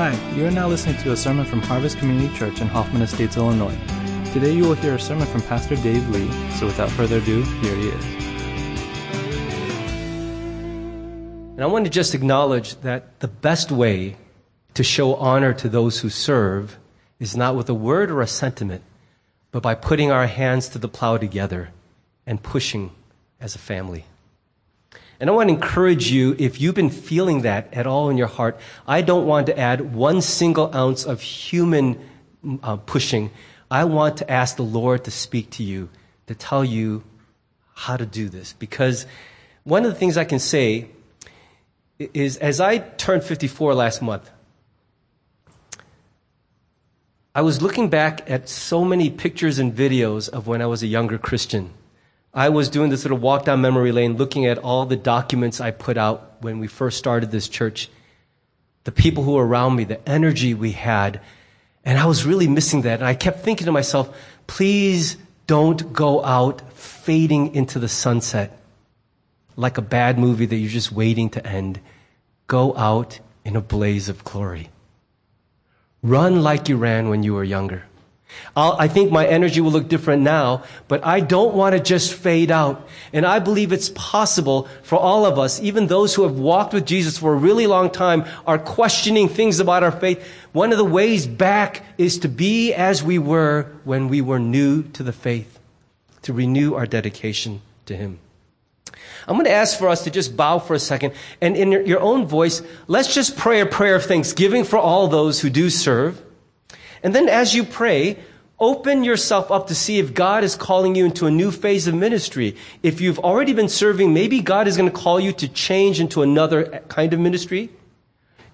Hi, you are now listening to a sermon from Harvest Community Church in Hoffman Estates, Illinois. Today you will hear a sermon from Pastor Dave Lee, so without further ado, here he is. And I want to just acknowledge that the best way to show honor to those who serve is not with a word or a sentiment, but by putting our hands to the plow together and pushing as a family. And I want to encourage you, if you've been feeling that at all in your heart, I don't want to add one single ounce of human uh, pushing. I want to ask the Lord to speak to you, to tell you how to do this. Because one of the things I can say is as I turned 54 last month, I was looking back at so many pictures and videos of when I was a younger Christian. I was doing this little walk down memory lane looking at all the documents I put out when we first started this church, the people who were around me, the energy we had. And I was really missing that. And I kept thinking to myself, please don't go out fading into the sunset like a bad movie that you're just waiting to end. Go out in a blaze of glory. Run like you ran when you were younger. I'll, i think my energy will look different now, but I don't want to just fade out. And I believe it's possible for all of us, even those who have walked with Jesus for a really long time, are questioning things about our faith. One of the ways back is to be as we were when we were new to the faith, to renew our dedication to Him. I'm going to ask for us to just bow for a second and in your own voice, let's just pray a prayer of thanksgiving for all those who do serve. And then as you pray, open yourself up to see if God is calling you into a new phase of ministry. If you've already been serving, maybe God is going to call you to change into another kind of ministry.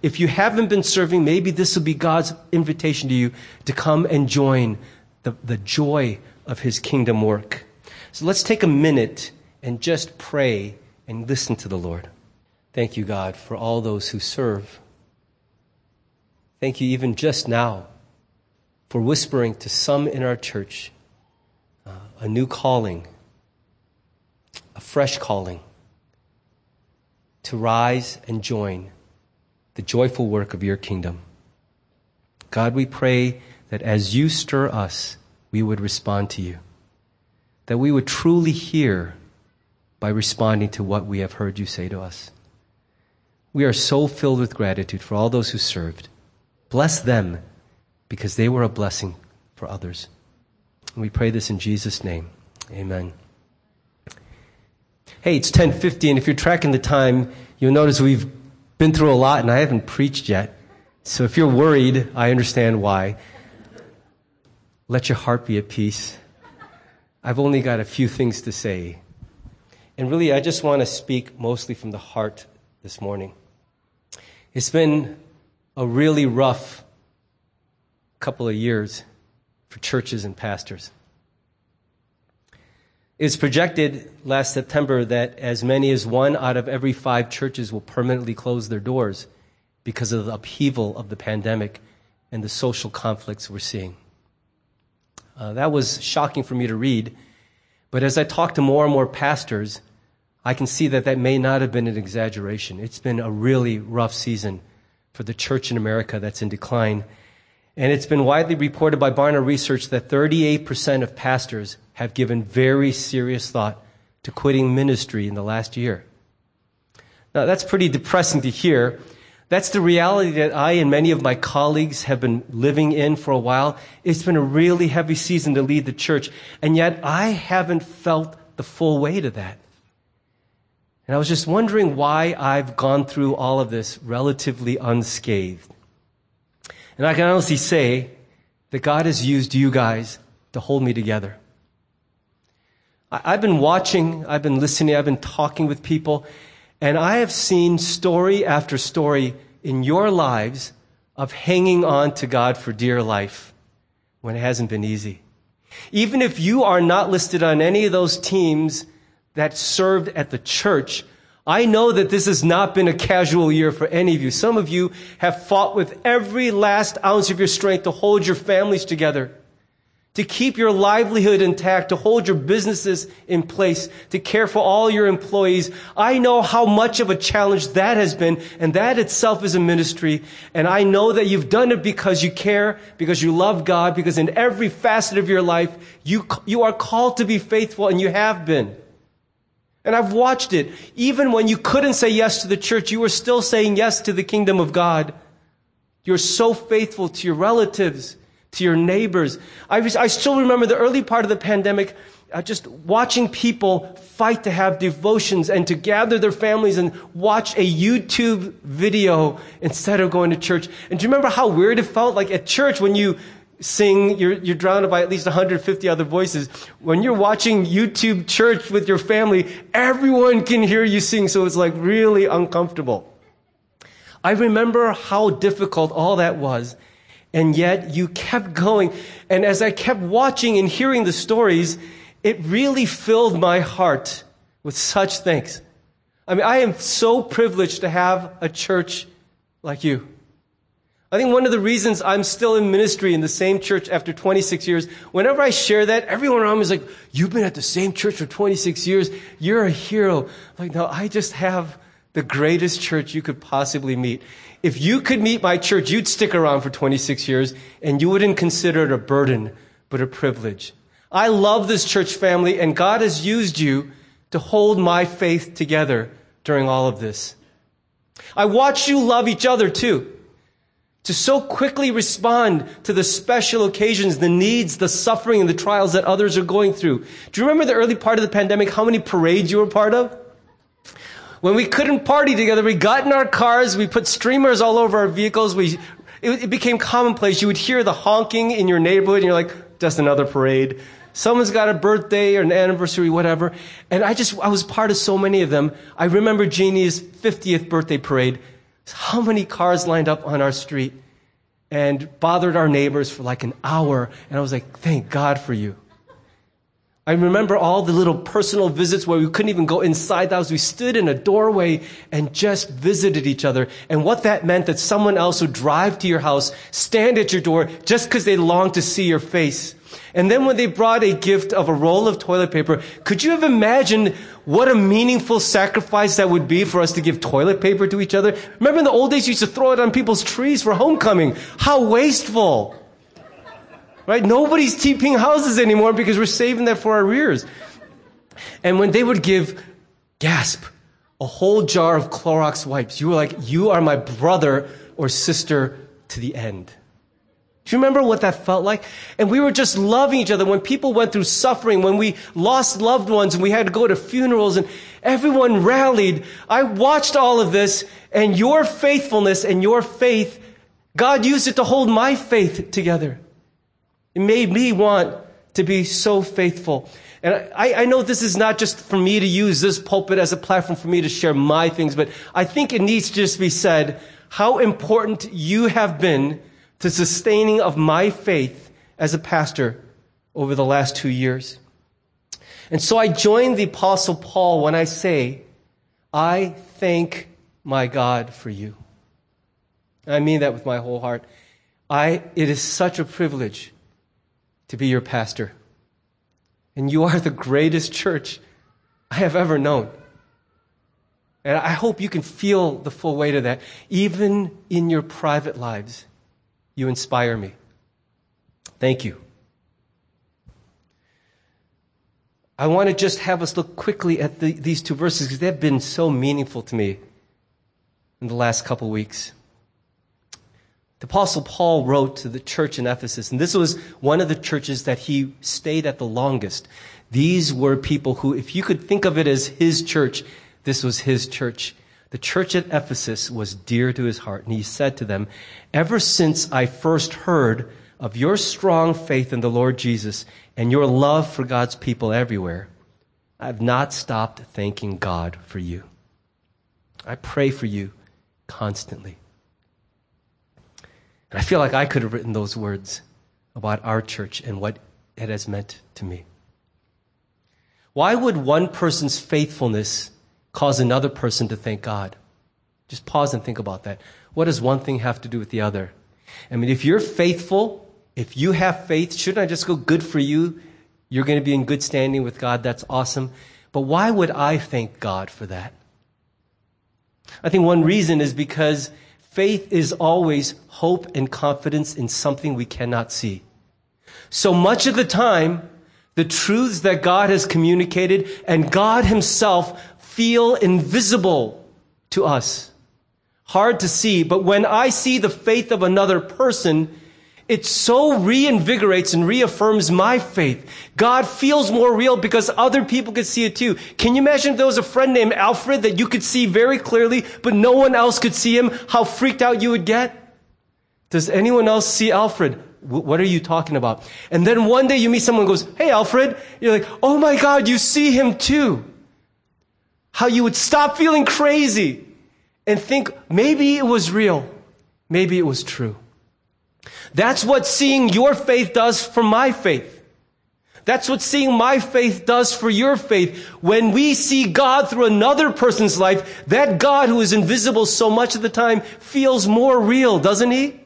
If you haven't been serving, maybe this will be God's invitation to you to come and join the, the joy of his kingdom work. So let's take a minute and just pray and listen to the Lord. Thank you, God, for all those who serve. Thank you even just now for whispering to some in our church uh, a new calling, a fresh calling to rise and join the joyful work of your kingdom. God, we pray that as you stir us, we would respond to you, that we would truly hear by responding to what we have heard you say to us. We are so filled with gratitude for all those who served. Bless them because they were a blessing for others. And we pray this in Jesus' name. Amen. Hey, it's 1050, and if you're tracking the time, you'll notice we've been through a lot, and I haven't preached yet. So if you're worried, I understand why. Let your heart be at peace. I've only got a few things to say. And really, I just want to speak mostly from the heart this morning. It's been a really rough couple of years for churches and pastors. It's projected last September that as many as one out of every five churches will permanently close their doors because of the upheaval of the pandemic and the social conflicts we're seeing. Uh, that was shocking for me to read, but as I talk to more and more pastors, I can see that that may not have been an exaggeration. It's been a really rough season for the church in America that's in decline and it's been widely reported by Barna Research that 38% of pastors have given very serious thought to quitting ministry in the last year. Now, that's pretty depressing to hear. That's the reality that I and many of my colleagues have been living in for a while. It's been a really heavy season to lead the church, and yet I haven't felt the full weight of that. And I was just wondering why I've gone through all of this relatively unscathed. And I can honestly say that God has used you guys to hold me together. I've been watching, I've been listening, I've been talking with people, and I have seen story after story in your lives of hanging on to God for dear life when it hasn't been easy. Even if you are not listed on any of those teams that served at the church, I know that this has not been a casual year for any of you. Some of you have fought with every last ounce of your strength to hold your families together, to keep your livelihood intact, to hold your businesses in place, to care for all your employees. I know how much of a challenge that has been, and that itself is a ministry. And I know that you've done it because you care, because you love God, because in every facet of your life, you, you are called to be faithful, and you have been. And I've watched it. Even when you couldn't say yes to the church, you were still saying yes to the kingdom of God. You're so faithful to your relatives to your neighbors. I, was, I still remember the early part of the pandemic, uh, just watching people fight to have devotions and to gather their families and watch a YouTube video instead of going to church. And do you remember how weird it felt? Like at church when you sing, you're, you're drowned by at least 150 other voices. When you're watching YouTube church with your family, everyone can hear you sing, so it's like really uncomfortable. I remember how difficult all that was. And yet you kept going. And as I kept watching and hearing the stories, it really filled my heart with such thanks. I mean, I am so privileged to have a church like you. I think one of the reasons I'm still in ministry in the same church after 26 years, whenever I share that, everyone around me is like, You've been at the same church for 26 years. You're a hero. I'm like, no, I just have the greatest church you could possibly meet. If you could meet my church, you'd stick around for 26 years and you wouldn't consider it a burden, but a privilege. I love this church family and God has used you to hold my faith together during all of this. I watch you love each other too. To so quickly respond to the special occasions, the needs, the suffering, and the trials that others are going through. Do you remember the early part of the pandemic, how many parades you were part of? When we couldn't party together, we got in our cars, we put streamers all over our vehicles, we, it, it became commonplace. You would hear the honking in your neighborhood and you're like, just another parade. Someone's got a birthday or an anniversary, whatever. And I just, I was part of so many of them. I remember Jeannie's 50th birthday parade. How many cars lined up on our street and bothered our neighbors for like an hour. And I was like, thank God for you. I remember all the little personal visits where we couldn't even go inside the house. We stood in a doorway and just visited each other. And what that meant that someone else would drive to your house, stand at your door just because they longed to see your face. And then when they brought a gift of a roll of toilet paper, could you have imagined what a meaningful sacrifice that would be for us to give toilet paper to each other? Remember in the old days you used to throw it on people's trees for homecoming. How wasteful. Right? Nobody's TPing houses anymore because we're saving that for our rears. And when they would give, gasp, a whole jar of Clorox wipes, you were like, you are my brother or sister to the end. Do you remember what that felt like? And we were just loving each other when people went through suffering, when we lost loved ones and we had to go to funerals and everyone rallied. I watched all of this and your faithfulness and your faith, God used it to hold my faith together. It made me want to be so faithful. And I, I, know this is not just for me to use this pulpit as a platform for me to share my things, but I think it needs to just be said how important you have been to sustaining of my faith as a pastor over the last two years. And so I join the apostle Paul when I say, I thank my God for you. I mean that with my whole heart. I, it is such a privilege to be your pastor. And you are the greatest church I have ever known. And I hope you can feel the full weight of that. Even in your private lives, you inspire me. Thank you. I want to just have us look quickly at the, these two verses because they've been so meaningful to me in the last couple weeks. The Apostle Paul wrote to the church in Ephesus, and this was one of the churches that he stayed at the longest. These were people who, if you could think of it as his church, this was his church. The church at Ephesus was dear to his heart, and he said to them, Ever since I first heard of your strong faith in the Lord Jesus and your love for God's people everywhere, I have not stopped thanking God for you. I pray for you constantly. And I feel like I could have written those words about our church and what it has meant to me. Why would one person's faithfulness cause another person to thank God? Just pause and think about that. What does one thing have to do with the other? I mean, if you're faithful If you have faith, shouldn't I just go, good for you? You're going to be in good standing with God. That's awesome. But why would I thank God for that? I think one reason is because faith is always hope and confidence in something we cannot see. So much of the time, the truths that God has communicated and God Himself feel invisible to us. Hard to see, but when I see the faith of another person, it so reinvigorates and reaffirms my faith. God feels more real because other people could see it too. Can you imagine if there was a friend named Alfred that you could see very clearly, but no one else could see him? How freaked out you would get? Does anyone else see Alfred? What are you talking about? And then one day you meet someone who goes, Hey, Alfred. You're like, Oh my God, you see him too. How you would stop feeling crazy and think maybe it was real. Maybe it was true. That's what seeing your faith does for my faith. That's what seeing my faith does for your faith. When we see God through another person's life, that God who is invisible so much of the time feels more real, doesn't he?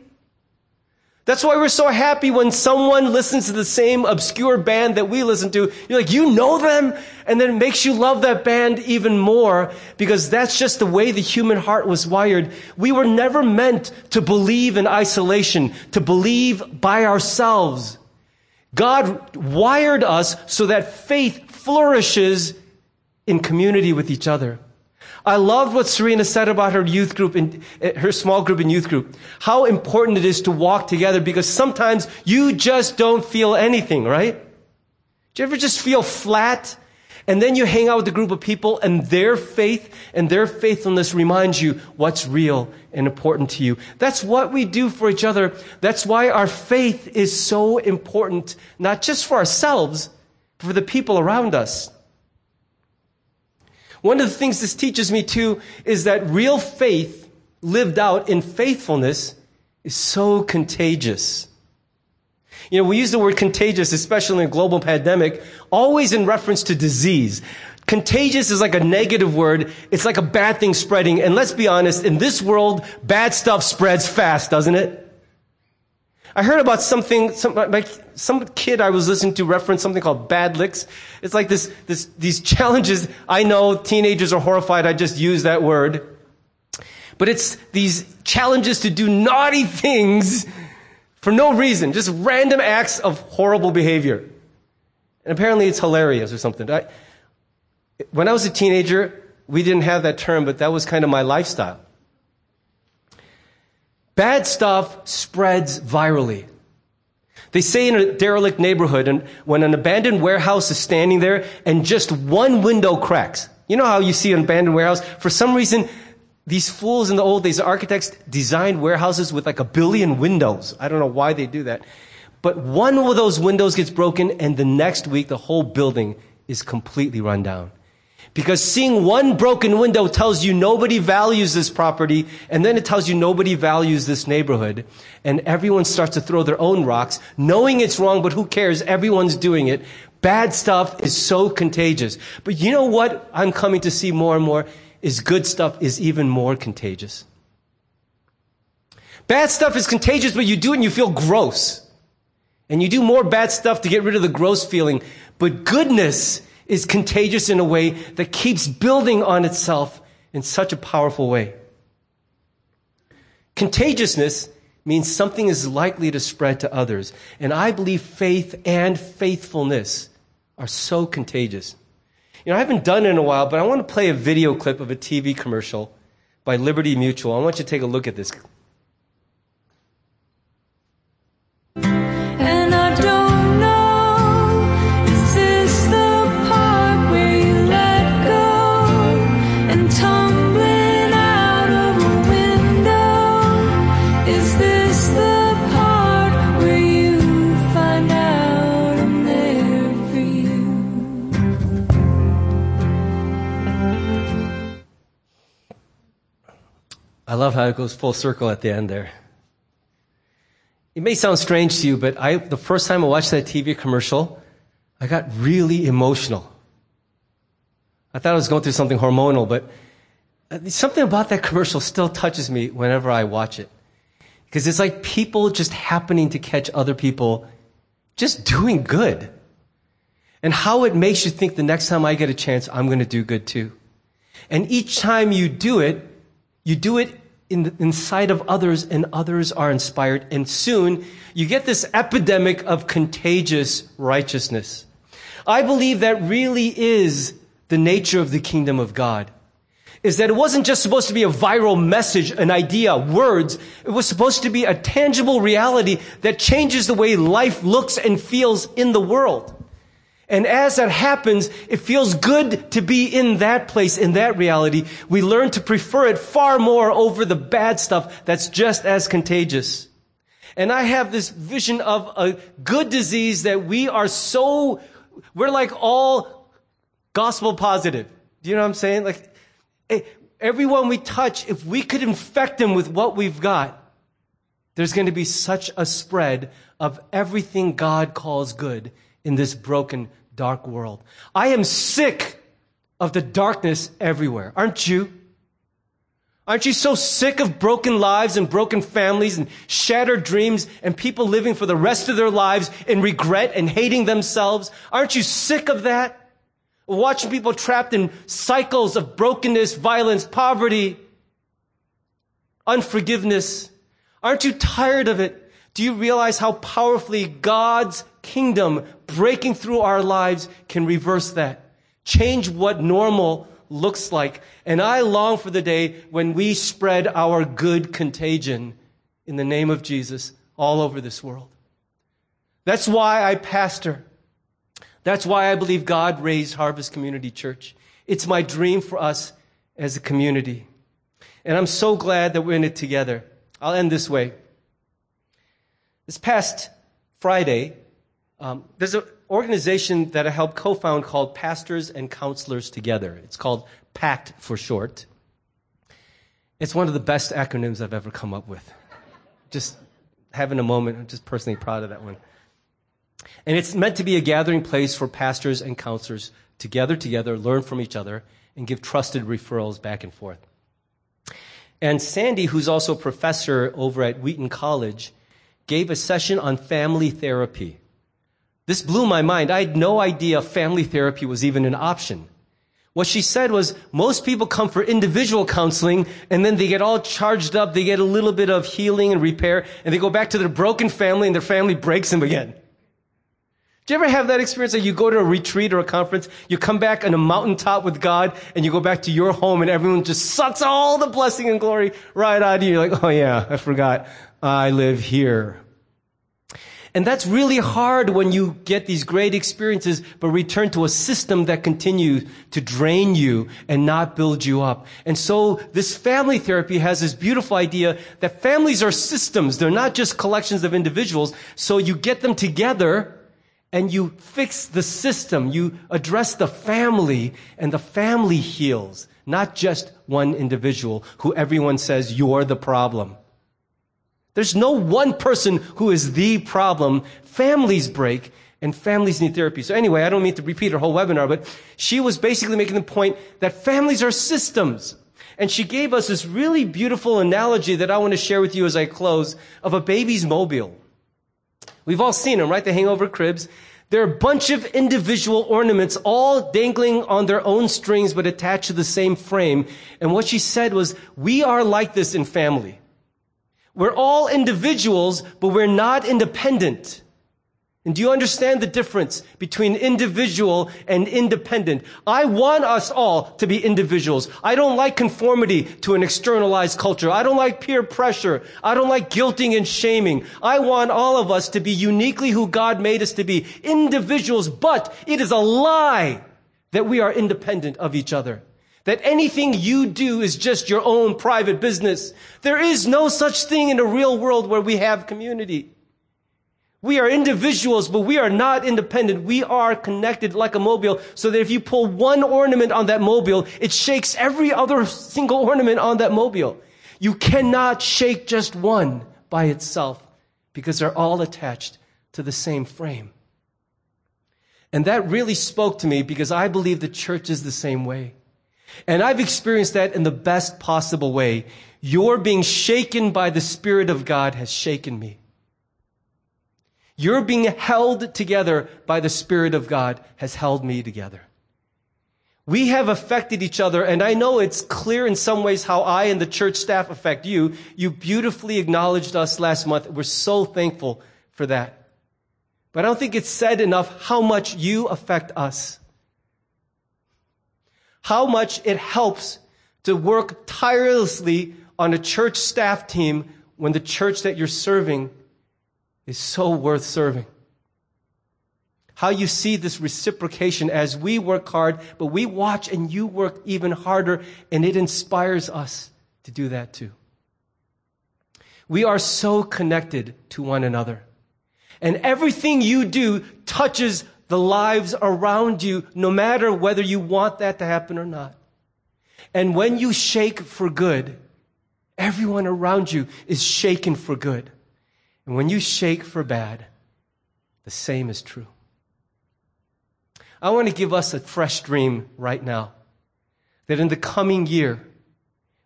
That's why we're so happy when someone listens to the same obscure band that we listen to. You're like, you know them? And then it makes you love that band even more because that's just the way the human heart was wired. We were never meant to believe in isolation, to believe by ourselves. God wired us so that faith flourishes in community with each other. I loved what Serena said about her youth group and eh, her small group and youth group. How important it is to walk together because sometimes you just don't feel anything, right? Do you ever just feel flat? And then you hang out with a group of people and their faith and their faithfulness reminds you what's real and important to you. That's what we do for each other. That's why our faith is so important, not just for ourselves, but for the people around us. One of the things this teaches me too is that real faith lived out in faithfulness is so contagious. You know, we use the word contagious, especially in a global pandemic, always in reference to disease. Contagious is like a negative word. It's like a bad thing spreading. And let's be honest, in this world, bad stuff spreads fast, doesn't it? I heard about something, some, some kid I was listening to reference something called bad licks. It's like this, this, these challenges. I know teenagers are horrified. I just use that word. But it's these challenges to do naughty things for no reason, just random acts of horrible behavior. And apparently it's hilarious or something. I, when I was a teenager, we didn't have that term, but that was kind of my lifestyle. Bad stuff spreads virally. They say in a derelict neighborhood, and when an abandoned warehouse is standing there and just one window cracks, you know how you see an abandoned warehouse? For some reason, these fools in the old days, the architects designed warehouses with like a billion windows. I don't know why they do that. But one of those windows gets broken, and the next week, the whole building is completely run down. Because seeing one broken window tells you nobody values this property, and then it tells you nobody values this neighborhood. And everyone starts to throw their own rocks, knowing it's wrong, but who cares? Everyone's doing it. Bad stuff is so contagious. But you know what I'm coming to see more and more? Is good stuff is even more contagious. Bad stuff is contagious, but you do it and you feel gross. And you do more bad stuff to get rid of the gross feeling. But goodness is contagious in a way that keeps building on itself in such a powerful way. Contagiousness means something is likely to spread to others. And I believe faith and faithfulness are so contagious. You know, I haven't done it in a while, but I want to play a video clip of a TV commercial by Liberty Mutual. I want you to take a look at this. Love how it goes full circle at the end there. It may sound strange to you, but I, the first time I watched that TV commercial, I got really emotional. I thought I was going through something hormonal, but uh, something about that commercial still touches me whenever I watch it. Because it's like people just happening to catch other people just doing good. And how it makes you think the next time I get a chance, I'm going to do good too. And each time you do it, you do it in the, inside of others and others are inspired. And soon you get this epidemic of contagious righteousness. I believe that really is the nature of the kingdom of God. Is that it wasn't just supposed to be a viral message, an idea, words. It was supposed to be a tangible reality that changes the way life looks and feels in the world. And as that happens, it feels good to be in that place, in that reality. We learn to prefer it far more over the bad stuff that's just as contagious. And I have this vision of a good disease that we are so, we're like all gospel positive. Do you know what I'm saying? Like, eh, everyone we touch, if we could infect them with what we've got, there's going to be such a spread of everything God calls good in this broken dark world. I am sick of the darkness everywhere. Aren't you? Aren't you so sick of broken lives and broken families and shattered dreams and people living for the rest of their lives in regret and hating themselves? Aren't you sick of that? Watching people trapped in cycles of brokenness, violence, poverty, unforgiveness. Aren't you tired of it? Do you realize how powerfully God's kingdom breaking through our lives can reverse that? Change what normal looks like. And I long for the day when we spread our good contagion in the name of Jesus all over this world. That's why I pastor. That's why I believe God raised Harvest Community Church. It's my dream for us as a community. And I'm so glad that we're in it together. I'll end this way. This past Friday, um, there's an organization that I helped co-found called Pastors and Counselors Together. It's called PACT for short. It's one of the best acronyms I've ever come up with. Just having a moment, I'm just personally proud of that one. And it's meant to be a gathering place for pastors and counselors to gather together, learn from each other, and give trusted referrals back and forth. And Sandy, who's also a professor over at Wheaton College, gave a session on family therapy. This blew my mind. I had no idea family therapy was even an option. What she said was most people come for individual counseling and then they get all charged up. They get a little bit of healing and repair and they go back to their broken family and their family breaks them again. Do you ever have that experience that you go to a retreat or a conference, you come back on a mountaintop with God and you go back to your home and everyone just sucks all the blessing and glory right out of you. You're like, oh yeah, I forgot. I live here. And that's really hard when you get these great experiences, but return to a system that continues to drain you and not build you up. And so this family therapy has this beautiful idea that families are systems. They're not just collections of individuals. So you get them together and you fix the system. You address the family and the family heals, not just one individual who everyone says you're the problem. There's no one person who is the problem. Families break and families need therapy. So anyway, I don't mean to repeat her whole webinar, but she was basically making the point that families are systems. And she gave us this really beautiful analogy that I want to share with you as I close of a baby's mobile. We've all seen them, right? They hang over cribs. They're a bunch of individual ornaments, all dangling on their own strings, but attached to the same frame. And what she said was, we are like this in family. We're all individuals, but we're not independent. And do you understand the difference between individual and independent? I want us all to be individuals. I don't like conformity to an externalized culture. I don't like peer pressure. I don't like guilting and shaming. I want all of us to be uniquely who God made us to be. Individuals, but it is a lie that we are independent of each other. That anything you do is just your own private business. There is no such thing in the real world where we have community. We are individuals, but we are not independent. We are connected like a mobile so that if you pull one ornament on that mobile, it shakes every other single ornament on that mobile. You cannot shake just one by itself because they're all attached to the same frame. And that really spoke to me because I believe the church is the same way. And I've experienced that in the best possible way. Your being shaken by the Spirit of God has shaken me. Your being held together by the Spirit of God has held me together. We have affected each other, and I know it's clear in some ways how I and the church staff affect you. You beautifully acknowledged us last month. We're so thankful for that. But I don't think it's said enough how much you affect us. How much it helps to work tirelessly on a church staff team when the church that you're serving is so worth serving. How you see this reciprocation as we work hard, but we watch and you work even harder, and it inspires us to do that too. We are so connected to one another. And everything you do touches the lives around you, no matter whether you want that to happen or not. And when you shake for good, everyone around you is shaken for good. And when you shake for bad, the same is true. I want to give us a fresh dream right now that in the coming year,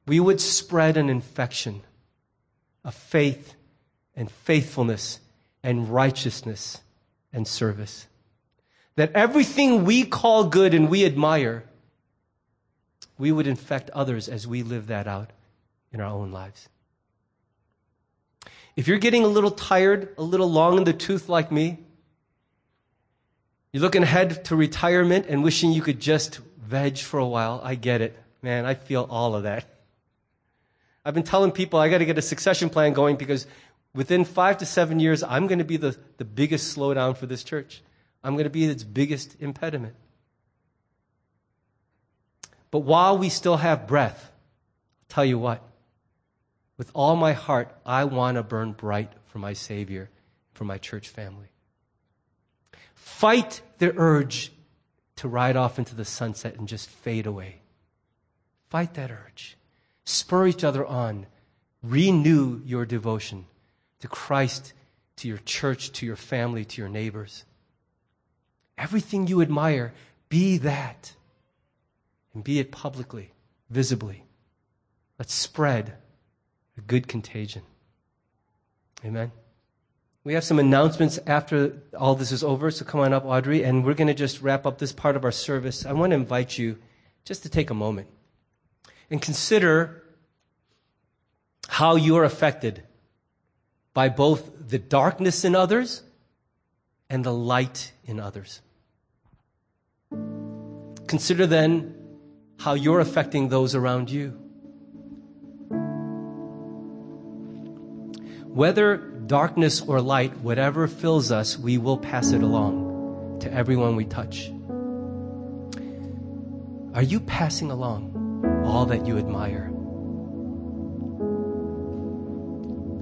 we would spread an infection of faith and faithfulness and righteousness and service. That everything we call good and we admire, we would infect others as we live that out in our own lives. If you're getting a little tired, a little long in the tooth like me, you're looking ahead to retirement and wishing you could just veg for a while. I get it. Man, I feel all of that. I've been telling people I got to get a succession plan going because within five to seven years, I'm going to be the, the biggest slowdown for this church. I'm going to be its biggest impediment. But while we still have breath, I'll tell you what, with all my heart, I want to burn bright for my Savior, for my church family. Fight the urge to ride off into the sunset and just fade away. Fight that urge. Spur each other on. Renew your devotion to Christ, to your church, to your family, to your neighbors. Everything you admire, be that. And be it publicly, visibly. Let's spread a good contagion. Amen. We have some announcements after all this is over, so come on up, Audrey, and we're going to just wrap up this part of our service. I want to invite you just to take a moment and consider how you are affected by both the darkness in others and the light in others. Consider then how you're affecting those around you. Whether darkness or light, whatever fills us, we will pass it along to everyone we touch. Are you passing along all that you admire?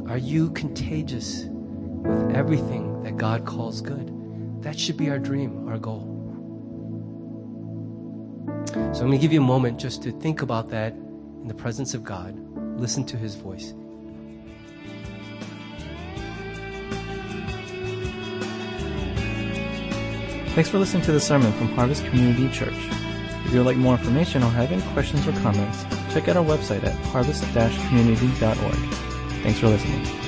Are you contagious with everything that God calls good? That should be our dream, our goal. So I'm going to give you a moment just to think about that in the presence of God. Listen to his voice. Thanks for listening to the sermon from Harvest Community Church. If you would like more information or have any questions or comments, check out our website at harvest-community.org. Thanks for listening.